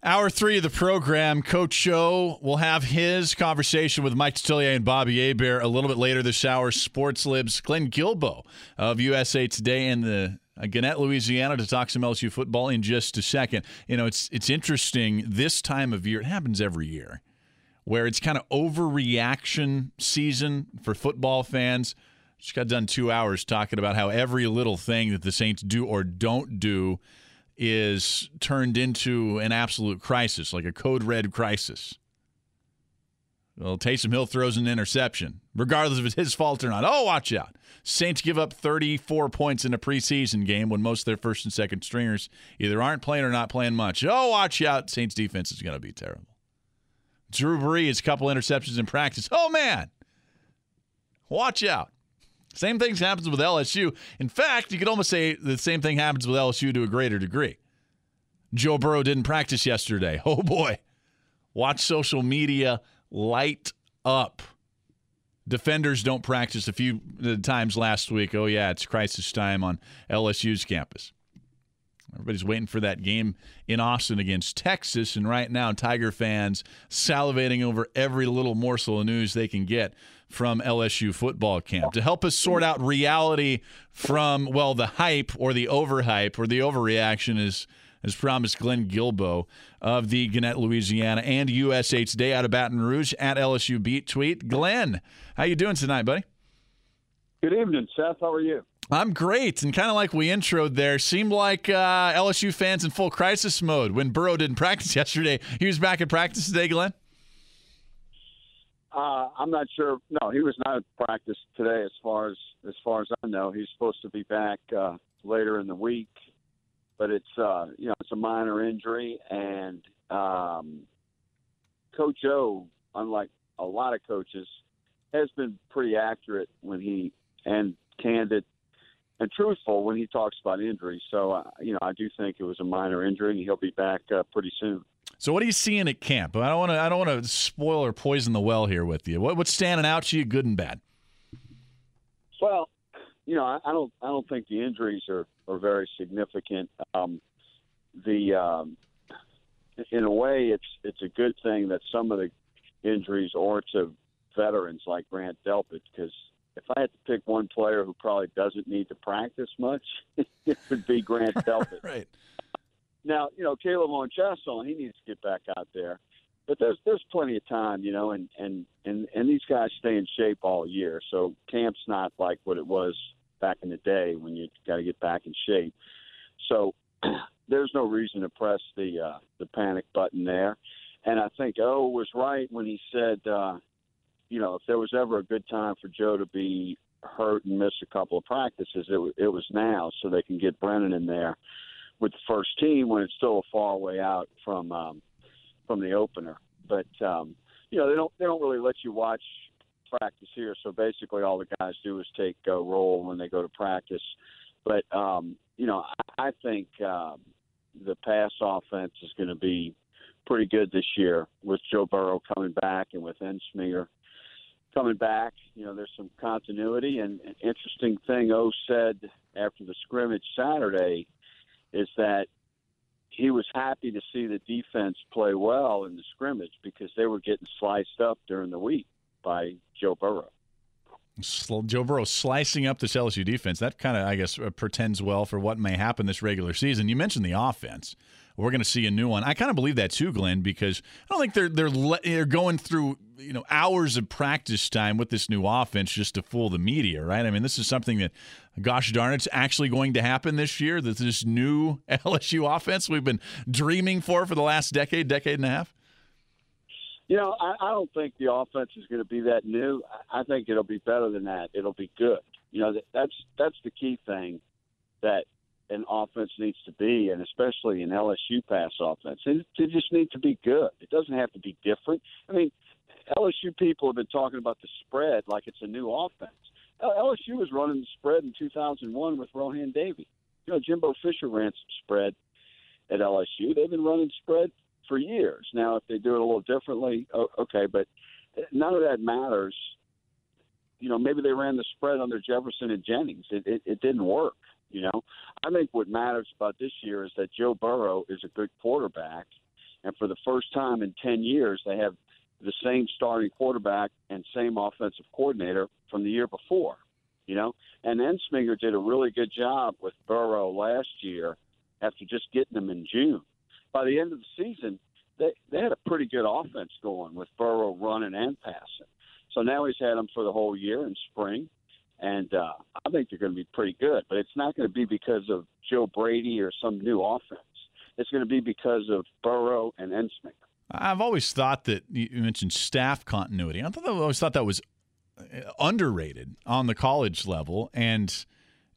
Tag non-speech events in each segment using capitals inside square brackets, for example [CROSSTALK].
Hour three of the program, Coach O will have his conversation with Mike Detillier and Bobby Hebert a little bit later this hour. Sports Libs Glenn Guilbeau of USA Today and the uh, Gannett, Louisiana, to talk some LSU football in just a second. You know, it's it's interesting this time of year. It happens every year, where it's kind of overreaction season for football fans. Just got done two hours talking about how every little thing that the Saints do or don't do is turned into an absolute crisis, like a code red crisis. Well, Taysom Hill throws an interception, regardless if it's his fault or not. Oh, watch out. Saints give up 34 points in a preseason game when most of their first and second stringers either aren't playing or not playing much. Oh, watch out. Saints defense is going to be terrible. Drew Brees, has a couple interceptions in practice. Oh, man. Watch out. Same thing happens with LSU. In fact, you could almost say the same thing happens with LSU to a greater degree. Joe Burrow didn't practice yesterday. [LAUGHS] Oh boy. Watch social media light up. Defenders don't practice a few uh, times last week. Oh, yeah, it's crisis time on LSU's campus. Everybody's waiting for that game in Austin against Texas. And right now, Tiger fans salivating over every little morsel of news they can get from LSU football camp to help us sort out reality from, well, the hype or the overhype or the overreaction is as promised, Glenn Guilbeau of the Gannett, Louisiana, and USA Today out of Baton Rouge at LSU Beat Tweet. Glenn, how you doing tonight, buddy? Good evening, Seth. How are you? I'm great, and kind of like we introed there, seemed like uh, LSU fans in full crisis mode when Burrow didn't [LAUGHS] practice yesterday. He was back at practice today, Glenn. Uh, I'm not sure. No, he was not at practice today. As far as as far as I know, he's supposed to be back uh, later in the week, but it's uh, you know it's a minor injury, and um, Coach O, unlike a lot of coaches, has been pretty accurate when he and candid and truthful when he talks about injuries. So uh, you know I do think it was a minor injury, and he'll be back uh, pretty soon. So what are you seeing at camp? I don't want to. I don't want to spoil or poison the well here with you. What, what's standing out to you, good and bad? Well, you know, I, I don't. I don't think the injuries are are very significant. Um, the um, in a way, it's it's a good thing that some of the injuries are to veterans like Grant Delpit because if I had to pick one player who probably doesn't need to practice much, [LAUGHS] it would be Grant [LAUGHS] Delpit. right. Now, you know, K'Lavon Chaisson, he needs to get back out there. But there's there's plenty of time, you know, and, and, and, and these guys stay in shape all year. So camp's not like what it was back in the day when you got to get back in shape. So [CLEARS THROAT] there's no reason to press the uh, the panic button there. And I think O was right when he said, uh, you know, if there was ever a good time for Joe to be hurt and miss a couple of practices, it, w- it was now, so they can get Brennan in there with the first team when it's still a far way out from um, from the opener. But um, you know they don't they don't really let you watch practice here. So basically, all the guys do is take a roll when they go to practice. But um, you know I, I think um, the pass offense is going to be pretty good this year with Joe Burrow coming back and with Ensminger coming back. You know, there's some continuity. And an interesting thing O said after the scrimmage Saturday is that he was happy to see the defense play well in the scrimmage because they were getting sliced up during the week by Joe Burrow. Joe Burrow slicing up this LSU defense. That kind of, I guess, uh, pretends well for what may happen this regular season. You mentioned the offense. We're going to see a new one. I kind of believe that too, Glenn, because I don't think they're they're they're going through you know hours of practice time with this new offense just to fool the media, right? I mean, this is something that, gosh darn, it's actually going to happen this year. That this new [LAUGHS] LSU offense we've been dreaming for for the last decade, decade and a half. You know, I, I don't think the offense is going to be that new. I think it'll be better than that. It'll be good. You know, that, that's that's the key thing that an offense needs to be, and especially an LSU pass offense. It, it just needs to be good. It doesn't have to be different. I mean, LSU people have been talking about the spread like it's a new offense. LSU was running the spread in 2001 with Rohan Davey. You know, Jimbo Fisher ran some spread at LSU. They've been running spread for years. Now, if they do it a little differently, okay, but none of that matters. You know, maybe they ran the spread under Jefferson and Jennings. It, it, it didn't work. You know, I think what matters about this year is that Joe Burrow is a good quarterback, and for the first time in ten years, they have the same starting quarterback and same offensive coordinator from the year before. You know, and Ensminger did a really good job with Burrow last year after just getting him in June. By the end of the season, they they had a pretty good offense going with Burrow running and passing. So now he's had them for the whole year in spring, and uh, I think they're going to be pretty good. But it's not going to be because of Joe Brady or some new offense. It's going to be because of Burrow and Ensminger. I've always thought that you mentioned staff continuity. I thought I always thought that was uh, underrated on the college level, and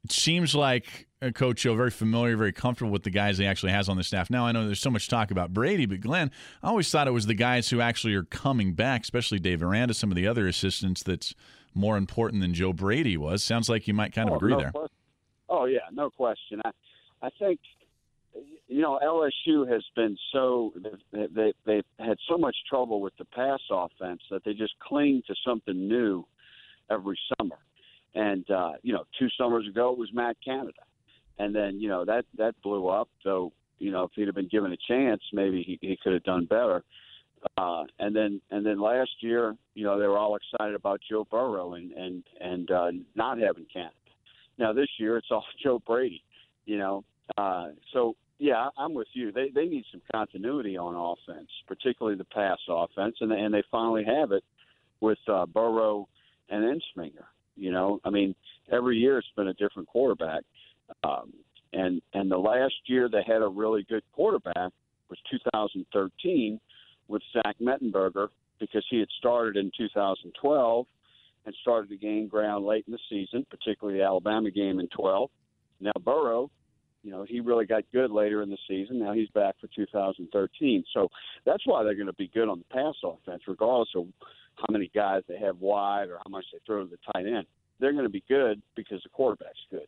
it seems like Coach O very familiar, very comfortable with the guys he actually has on the staff. Now I know there's so much talk about Brady, but Glenn, I always thought it was the guys who actually are coming back, especially Dave Aranda, some of the other assistants. That's more important than Joe Brady was. Sounds like you might kind of oh, agree no there. Question. Oh yeah, no question. I I think you know LSU has been so they, they they've had so much trouble with the pass offense that they just cling to something new every summer. And uh, you know, two summers ago it was Matt Canada, and then you know that that blew up. So you know, if he'd have been given a chance, maybe he, he could have done better. Uh, and then and then last year, you know, they were all excited about Joe Burrow and and and uh, not having Canada. Now this year, it's all [LAUGHS] Joe Brady. You know, uh, so yeah, I'm with you. They they need some continuity on offense, particularly the pass offense, and and they finally have it with uh, Burrow and Ensminger. You know, I mean, every year it's been a different quarterback, um, and and the last year they had a really good quarterback was 2013 with Zach Mettenberger because he had started in 2012 and started to gain ground late in the season, particularly the Alabama game in 12. Now Burrow, you know, he really got good later in the season. Now he's back for 2013. So that's why they're going to be good on the pass offense, regardless of how many guys they have wide or how much they throw to the tight end. They're going to be good because the quarterback's good.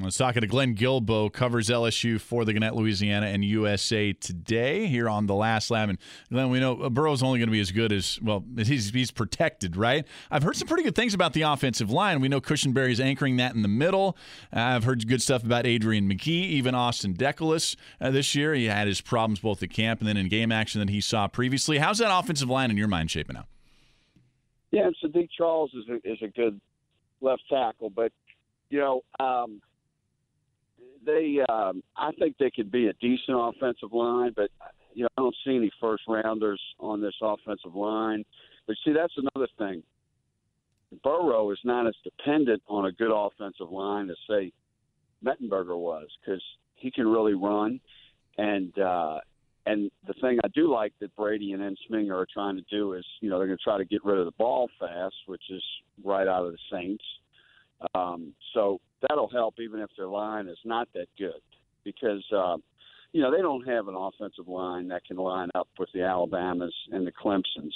I was talking to Glenn Guilbeau, covers LSU for the Gannett, Louisiana, and USA Today here on the Last Lap. And Glenn, we know Burrow's only going to be as good as well. He's he's protected, right? I've heard some pretty good things about the offensive line. We know Cushenberry's anchoring that in the middle. I've heard good stuff about Adrian Magee, even Austin Deculus uh, this year. He had his problems both at camp and then in game action that he saw previously. How's that offensive line in your mind shaping up? Yeah, and Saahdiq Charles is a, is a good left tackle, but you know. Um, they, um, I think they could be a decent offensive line, but you know, I don't see any first rounders on this offensive line. But see, that's another thing. Burrow is not as dependent on a good offensive line as say Mettenberger was because he can really run, and uh, and the thing I do like that Brady and Ensminger are trying to do is, you know, they're going to try to get rid of the ball fast, which is right out of the Saints. Um, so that'll help even if their line is not that good because uh, you know they don't have an offensive line that can line up with the Alabamas and the Clemsons.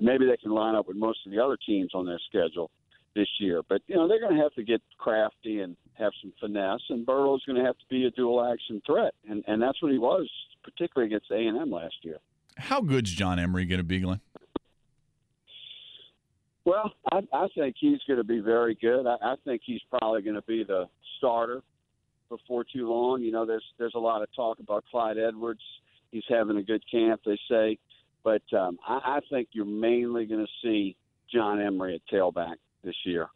Maybe they can line up with most of the other teams on their schedule this year, but you know they're going to have to get crafty and have some finesse. And Burrow's going to have to be a dual action threat, and and that's what he was, particularly against A and M last year. How good's John Emery going to be, Glenn? Well, I, I think he's going to be very good. I, I think he's probably going to be the starter before too long. You know, there's there's a lot of talk about Clyde Edwards. He's having a good camp, they say, but um, I, I think you're mainly going to see John Emery at tailback this year.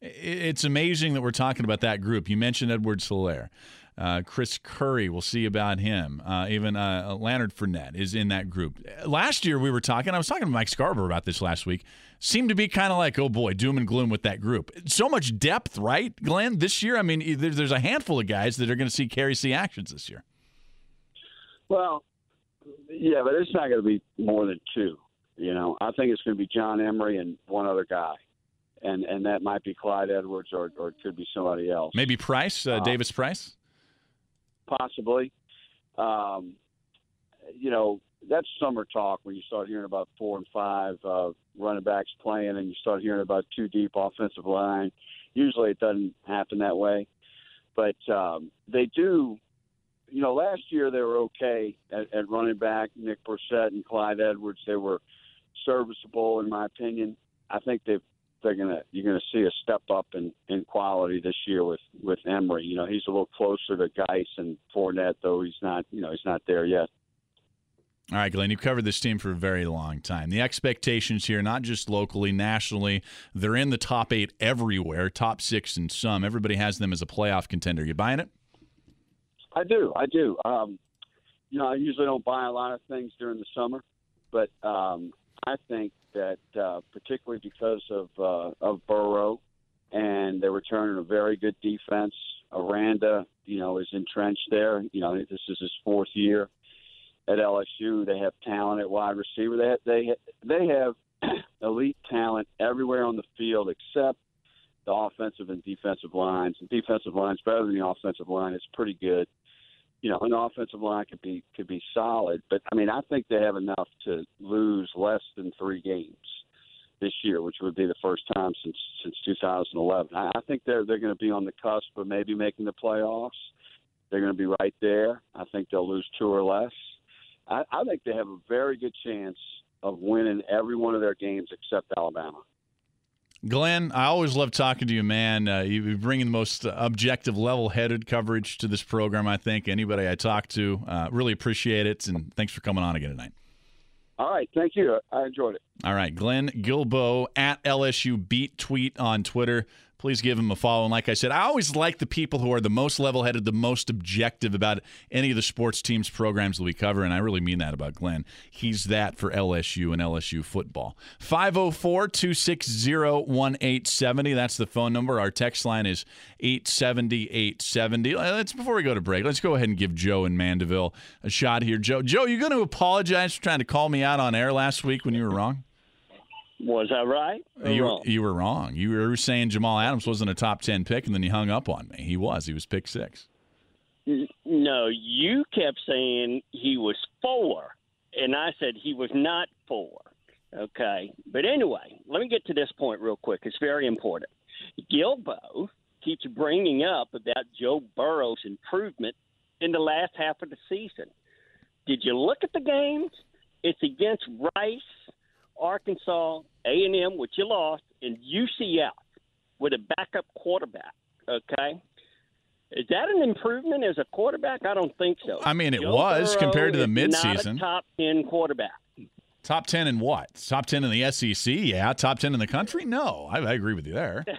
It's amazing that we're talking about that group. You mentioned Edwards-Helaire. Uh, Chris Curry, we'll see about him. Uh, even uh, Leonard Fournette is in that group. Last year we were talking, I was talking to Mike Scarborough about this last week. Seemed to be kind of like, oh boy, doom and gloom with that group. So much depth, right, Glenn? This year, I mean, there's a handful of guys that are going to see carry C actions this year. Well, yeah, but it's not going to be more than two. You know, I think it's going to be John Emery and one other guy and and that might be Clyde Edwards or or it could be somebody else. Maybe Price, uh, uh, Davis Price. Possibly. Um, you know, that's summer talk when you start hearing about four and five uh, running backs playing, and you start hearing about two deep offensive line. Usually, it doesn't happen that way, but um, they do. You know, last year they were okay at, at running back. Nick Brossette and Clyde Edwards, they were serviceable in my opinion. I think they've they're gonna you're gonna see a step up in in quality this year with with Emery. You know, he's a little closer to Guice and Fournette, though he's not you know he's not there yet. All right, Glenn, you've covered this team for a very long time. The expectations here, not just locally, nationally, they're in the top eight everywhere, top six in some. Everybody has them as a playoff contender. You buying it? I do. I do. Um, you know, I usually don't buy a lot of things during the summer, but um, I think that uh, particularly because of uh, of Burrow, and they're returning a very good defense. Aranda, you know, is entrenched there. You know, this is his fourth year at LSU. They have talent at wide receiver. They have, they they have [CLEARS THROAT] elite talent everywhere on the field except the offensive and defensive lines. The defensive line's better than the offensive line. It's pretty good. You know, an offensive line could be could be solid, but I mean, I think they have enough to lose less than three games this year, which would be the first time since since 2011. I, think they're they're going to be on the cusp of maybe making the playoffs. They're going to be right there. I think they'll lose two or less. I, I think they have a very good chance of winning every one of their games except Alabama. Glenn, I always love talking to you, man. Uh, you bring the most objective, level-headed coverage to this program. I think anybody I talk to uh, really appreciate it, and thanks for coming on again tonight. All right, thank you. I enjoyed it. All right, Glenn Guilbeau at LSU Beat Tweet on Twitter please give him a follow. And like I said, I always like the people who are the most level headed, the most objective about any of the sports teams programs that we cover. And I really mean that about Glenn. He's that for LSU and LSU football. 504 260 1870. That's the phone number. Our text line is 870 870. Uh, let's, before we go to break, let's go ahead and give Joe in Mandeville a shot here. Joe, Joe, you're going to apologize for trying to call me out on air last week when you were wrong? Was I right? You, wrong? you were wrong. You were saying Jamal Adams wasn't a top 10 pick, and then you hung up on me. He was. He was pick six. No, you kept saying he was four, and I said he was not four. Okay. But anyway, let me get to this point real quick. It's very important. Guilbeau keeps bringing up about Joe Burrow's improvement in the last half of the season. Did you look at the games? It's against Rice Arkansas, A and M, which you lost, and UCF with a backup quarterback. Okay, is that an improvement as a quarterback? I don't think so. I mean, it Joe was Burrow compared to the midseason. Top ten quarterback. Top ten in what? Top ten in the SEC? Yeah. Top ten in the country? No. I, I agree with you there. [LAUGHS]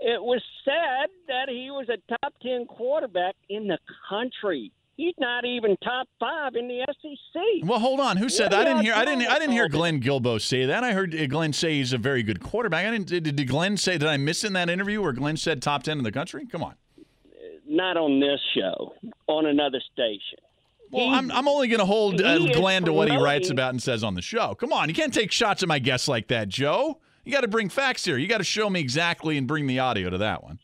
It was said that he was a top ten quarterback in the country. He's not even top five in the SEC. Well, hold on. Who said that? I didn't hear. I didn't. I didn't hear Glenn Guilbeau say that. I heard Glenn say he's a very good quarterback. I didn't. Did, did Glenn say? Did I miss in that interview where Glenn said top ten in the country? Come on. Not on this show. On another station. Well, He- I'm, I'm only going to hold uh, Glenn to what he writes about and says on the show. Come on, you can't take shots at my guests like that, Joe. You got to bring facts here. You got to show me exactly and bring the audio to that one.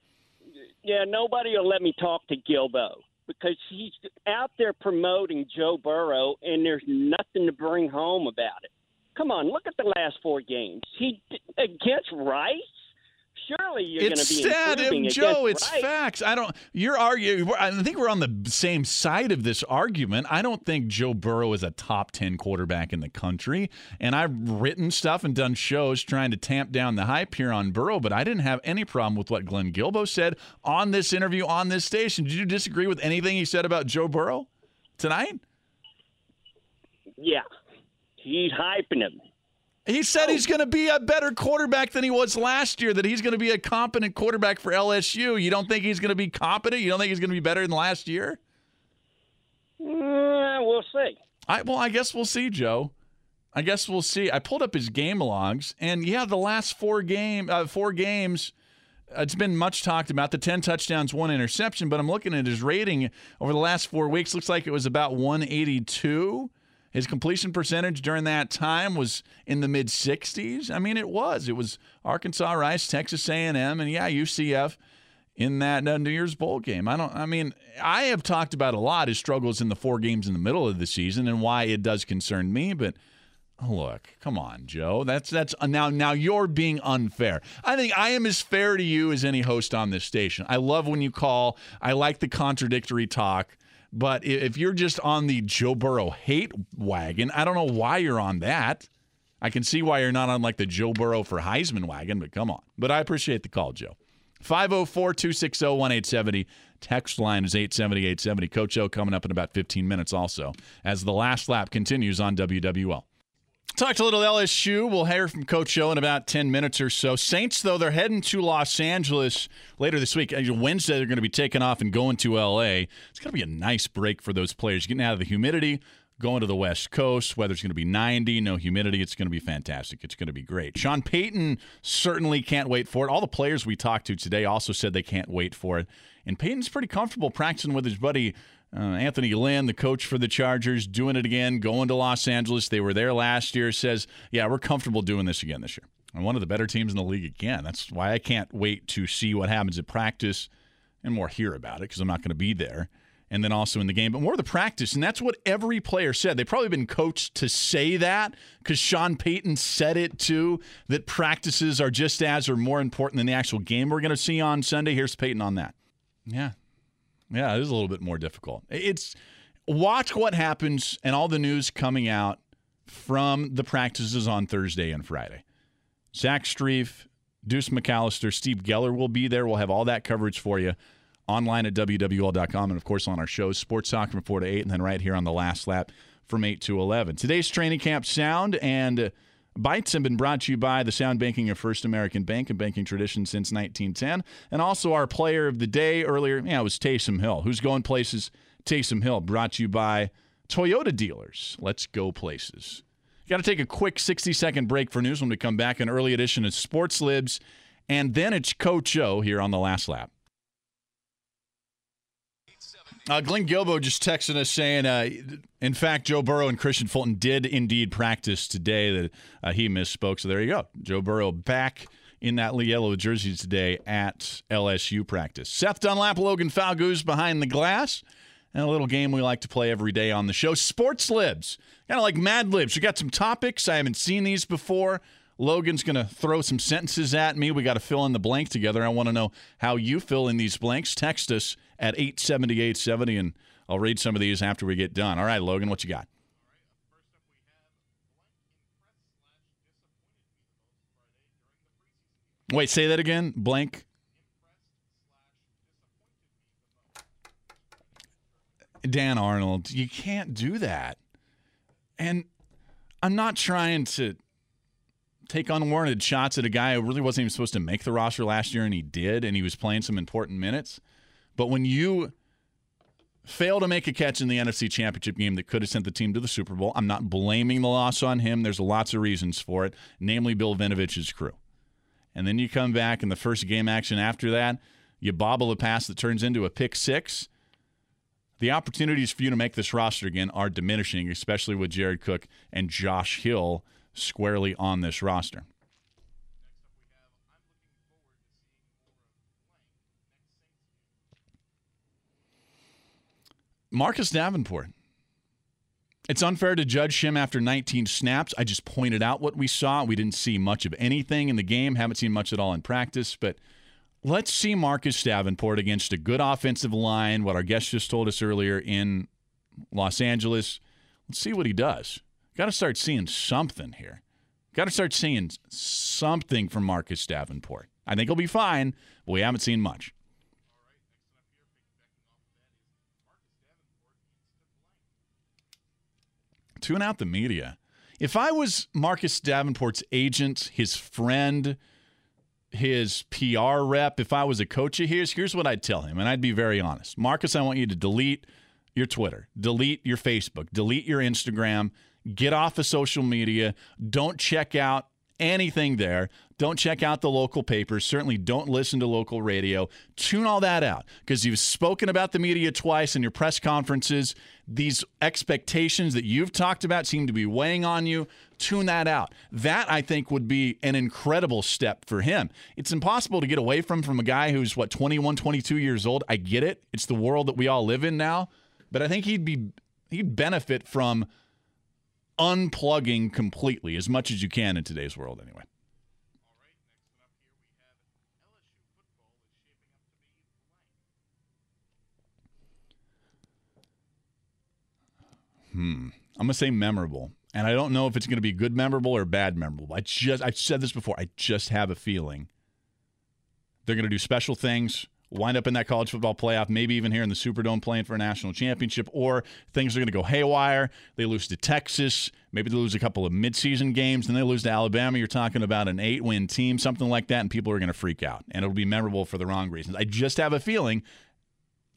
Yeah, nobody will let me talk to Guilbeau because he's out there promoting Joe Burrow, and there's nothing to bring home about it. Come on, look at the last four games. He against Rice. Surely you're going it's to be stat, improving Joe. It's Rice. facts. I don't. You're arguing. I think we're on the same side of this argument. I don't think Joe Burrow is a top ten quarterback in the country, and I've written stuff and done shows trying to tamp down the hype here on Burrow. But I didn't have any problem with what Glenn Guilbeau said on this interview on this station. Did you disagree with anything he said about Joe Burrow tonight? Yeah, he's hyping him. He Oh. said he's going to be a better quarterback than he was last year, that he's going to be a competent quarterback for LSU. You don't think he's going to be competent? You don't think he's going to be better than last year? Uh, we'll see. I, well, I guess we'll see, Joe. I guess we'll see. I pulled up his game logs, and yeah, the last four game, uh, four games, uh, it's been much talked about. The ten touchdowns, one interception, but I'm looking at his rating over the last four weeks. Looks like it was about 182. His completion percentage during that time was in the mid 60s. I mean, it was. It was Arkansas, Rice, Texas A&M, and yeah, UCF. in that uh, New Year's Bowl game. I don't. I mean, I have talked about a lot his struggles in the four games in the middle of the season and why it does concern me. But look, come on, Joe. That's that's uh, now now you're being unfair. I think I am as fair to you as any host on this station. I love when you call. I like the contradictory talk. But if you're just on the Joe Burrow hate wagon, I don't know why you're on that. I can see why you're not on like the Joe Burrow for Heisman wagon, but come on. But I appreciate the call, Joe. 504 260 1870. Text line is 870 870. Coach O coming up in about 15 minutes also as the last lap continues on WWL. Talked a little LSU. We'll hear from Coach O in about 10 minutes or so. Saints, though, they're heading to Los Angeles later this week. Uh, Wednesday, they're going to be taking off and going to LA. It's going to be a nice break for those players, getting out of the humidity, going to the West Coast. Weather's going to be 90, no humidity. It's going to be fantastic. It's going to be great. Sean Payton certainly can't wait for it. All the players we talked to today also said they can't wait for it. And Payton's pretty comfortable practicing with his buddy uh, Anthony Lynn, the coach for the Chargers, doing it again, going to Los Angeles. They were there last year. Says, yeah, we're comfortable doing this again this year. And one of the better teams in the league again. That's why I can't wait to see what happens at practice and more hear about it because I'm not going to be there. And then also in the game, but more the practice. And that's what every player said. They've probably been coached to say that because Sean Payton said it too, that practices are just as or more important than the actual game we're going to see on Sunday. Here's Payton on that. Yeah, yeah, it is a little bit more difficult. It's watch what happens and all the news coming out from the practices on Thursday and Friday. Zach Strief, Deuce McAllister, Steve Geller will be there. We'll have all that coverage for you online at WWL.com and, of course, on our shows, Sports Talk from 4 to 8, and then right here on the last lap from 8 to 11. Today's training camp sound and Bites have been brought to you by the sound banking of First American Bank and banking tradition since 1910. And also our player of the day earlier, yeah, it was Taysom Hill. Who's going places? Taysom Hill, brought to you by Toyota dealers. Let's go places. Got to take a quick 60 second break for news when we come back. An early edition of Sports Libs. And then it's Coach O here on the last lap. Uh, Glenn Guilbeau just texted us saying, uh, in fact, Joe Burrow and Kristian Fulton did indeed practice today. That uh, he misspoke. So there you go. Joe Burrow back in that yellow jersey today at LSU practice. Seth Dunlap, Logan Falgoust behind the glass. And a little game we like to play every day on the show Sports Libs. Kind of like Mad Libs. We got some topics. I haven't seen these before. Logan's going to throw some sentences at me. We got to fill in the blank together. I want to know how you fill in these blanks. Text us at 870 870, and I'll read some of these after we get done. All right, Logan, what you got? Wait, say that again. Blank. Dan Arnold, you can't do that. And I'm not trying to take unwarranted shots at a guy who really wasn't even supposed to make the roster last year, and he did, and he was playing some important minutes. But when you fail to make a catch in the NFC Championship game that could have sent the team to the Super Bowl, I'm not blaming the loss on him. There's lots of reasons for it, namely Bill Vinovich's crew. And then you come back in the first game action after that, you bobble a pass that turns into a pick six. The opportunities for you to make this roster again are diminishing, especially with Jared Cook and Josh Hill squarely on this roster. Marcus Davenport. It's unfair to judge him after 19 snaps. I just pointed out what we saw. We didn't see much of anything in the game, haven't seen much at all in practice, but let's see Marcus Davenport against a good offensive line, what our guest just told us earlier in Los Angeles. Let's see what he does. Got to start seeing something here. Got to start seeing something from Marcus Davenport. I think he'll be fine, but we haven't seen much. tune out the media. If I was Marcus Davenport's agent, his friend, his PR rep, if I was a coach of his, here's what I'd tell him, and I'd be very honest. Marcus, I want you to delete your Twitter, delete your Facebook, delete your Instagram, get off of social media. Don't check out anything there. Don't check out the local papers. Certainly don't listen to local radio. Tune all that out because you've spoken about the media twice in your press conferences. These expectations that you've talked about seem to be weighing on you. Tune that out. That, I think, would be an incredible step for him. It's impossible to get away from from a guy who's, what, 21, 22 years old. I get it. It's the world that we all live in now. But I think he'd be he'd benefit from unplugging completely as much as you can in today's world anyway. Hmm. I'm gonna say memorable, and I don't know if it's gonna be good memorable or bad memorable. I just I've said this before. I just have a feeling they're gonna do special things wind up in that college football playoff, maybe even here in the Superdome playing for a national championship, or things are going to go haywire. They lose to Texas. Maybe they lose a couple of midseason games, then they lose to Alabama. You're talking about an eight win team, something like that, and people are going to freak out. And it'll be memorable for the wrong reasons. I just have a feeling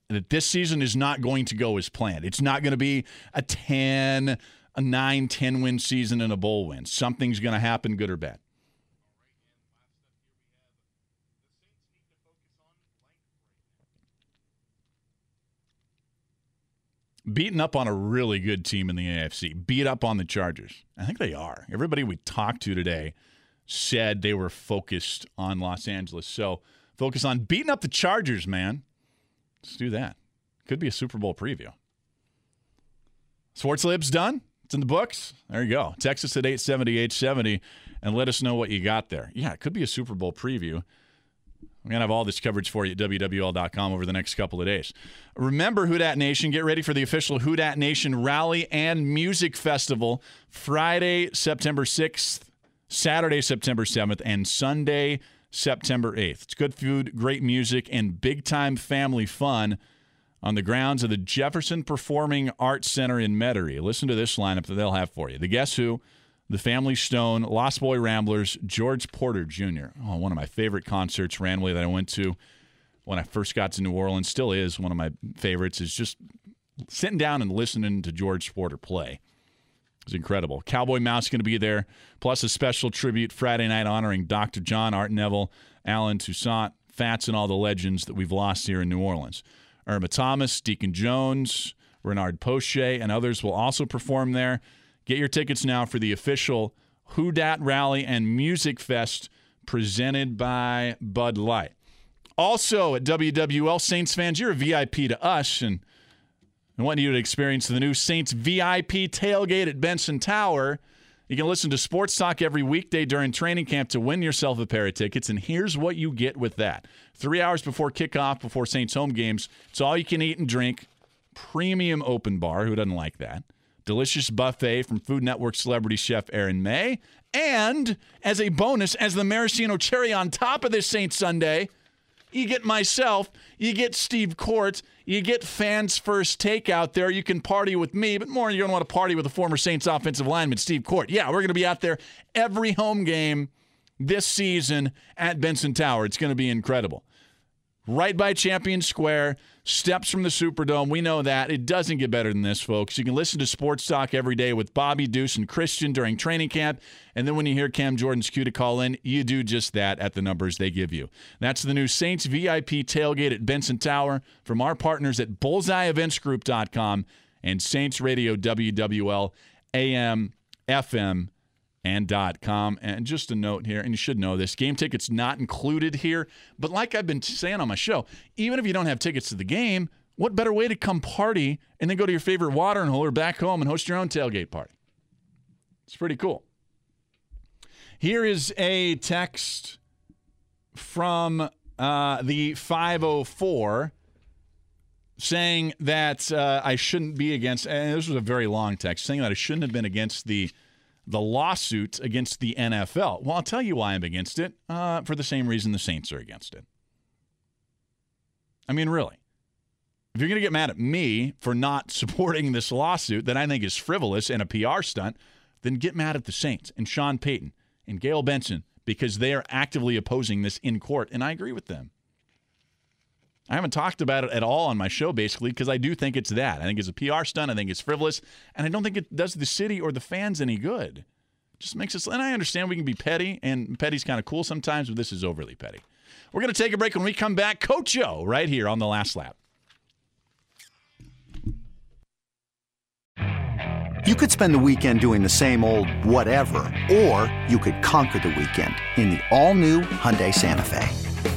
that this season is not going to go as planned. It's not going to be a 10, a 9, 10 win season and a bowl win. Something's going to happen, good or bad. Beaten up on a really good team in the AFC, beat up on the Chargers. I think they are. Everybody we talked to today said they were focused on Los Angeles. So focus on beating up the Chargers, man. Let's do that. Could be a Super Bowl preview. Sports Lib's done. It's in the books. There you go. Texas at 870, 870, and let us know what you got there. Yeah, it could be a Super Bowl preview. We're going to have all this coverage for you at WWL.com over the next couple of days. Remember, Who Dat Nation, get ready for the official Who Dat Nation Rally and Music Festival Friday, September 6th, Saturday, September 7th, and Sunday, September 8th. It's good food, great music, and big time family fun on the grounds of the Jefferson Performing Arts Center in Metairie. Listen to this lineup that they'll have for you. The Guess Who, the Family Stone, Lost Bayou Ramblers, George Porter Jr. Oh, one of my favorite concerts randomly that I went to when I first got to New Orleans. Still is one of my favorites. Is just sitting down and listening to George Porter play. It's incredible. Cowboy Mouth going to be there, plus a special tribute Friday night honoring Dr. John Art Neville, Allen Toussaint, Fats, and all the legends that we've lost here in New Orleans. Irma Thomas, Deacon John, Renard Poche, and others will also perform there. Get your tickets now for the official Who Dat Rally and Music Fest presented by Bud Light. Also at WWL, Saints fans, you're a VIP to us, and I want you to experience the new Saints VIP tailgate at Benson Tower. You can listen to Sports Talk every weekday during training camp to win yourself a pair of tickets. And here's what you get with that three hours before kickoff, before Saints home games, it's all you can eat and drink. Premium open bar. Who doesn't like that? Delicious buffet from Food Network celebrity chef Aaron May. And as a bonus, as the maraschino cherry on top of this Saint Sunday, you get myself, you get Steve Korte, you get fans first take out there. You can party with me, but more you're going to want to party with the former Saints offensive lineman, Steve Korte. Yeah, we're going to be out there every home game this season at Benson Tower. It's going to be incredible. Right by Champion Square, steps from the Superdome. We know that. It doesn't get better than this, folks. You can listen to Sports Talk every day with Bobby Deuce and Christian during training camp. And then when you hear Cam Jordan's cue to call in, you do just that at the numbers they give you. That's the new Saints VIP tailgate at Benson Tower from our partners at bullseyeeventsgroup.com and Saints Radio WWL AM FM and dot .com. And just a note here, and you should know this, game tickets not included here. But like I've been saying on my show, even if you don't have tickets to the game, what better way to come party and then go to your favorite watering hole or back home and host your own tailgate party? It's pretty cool. Here is a text from uh, the 504 saying that uh, I shouldn't be against, and this was a very long text, saying that I shouldn't have been against the the lawsuit against the NFL. Well, I'll tell you why I'm against it. Uh, for the same reason the Saints are against it. I mean, really. If you're going to get mad at me for not [LAUGHS] supporting this lawsuit that I think is frivolous and a PR stunt, then get mad at the Saints and Sean Payton and Gail Benson because they are actively opposing this in court, and I agree with them. I haven't talked about it at all on my show, basically, because I do think it's that. I think it's a PR stunt. I think it's frivolous. And I don't think it does the city or the fans any good. Just makes us, and I understand we can be petty, and petty's kind of cool sometimes, but this is overly petty. We're going to take a break when we come back. Coach O, right here on the last lap. You could spend the weekend doing the same old whatever, or you could conquer the weekend in the all-new Hyundai Santa Fe.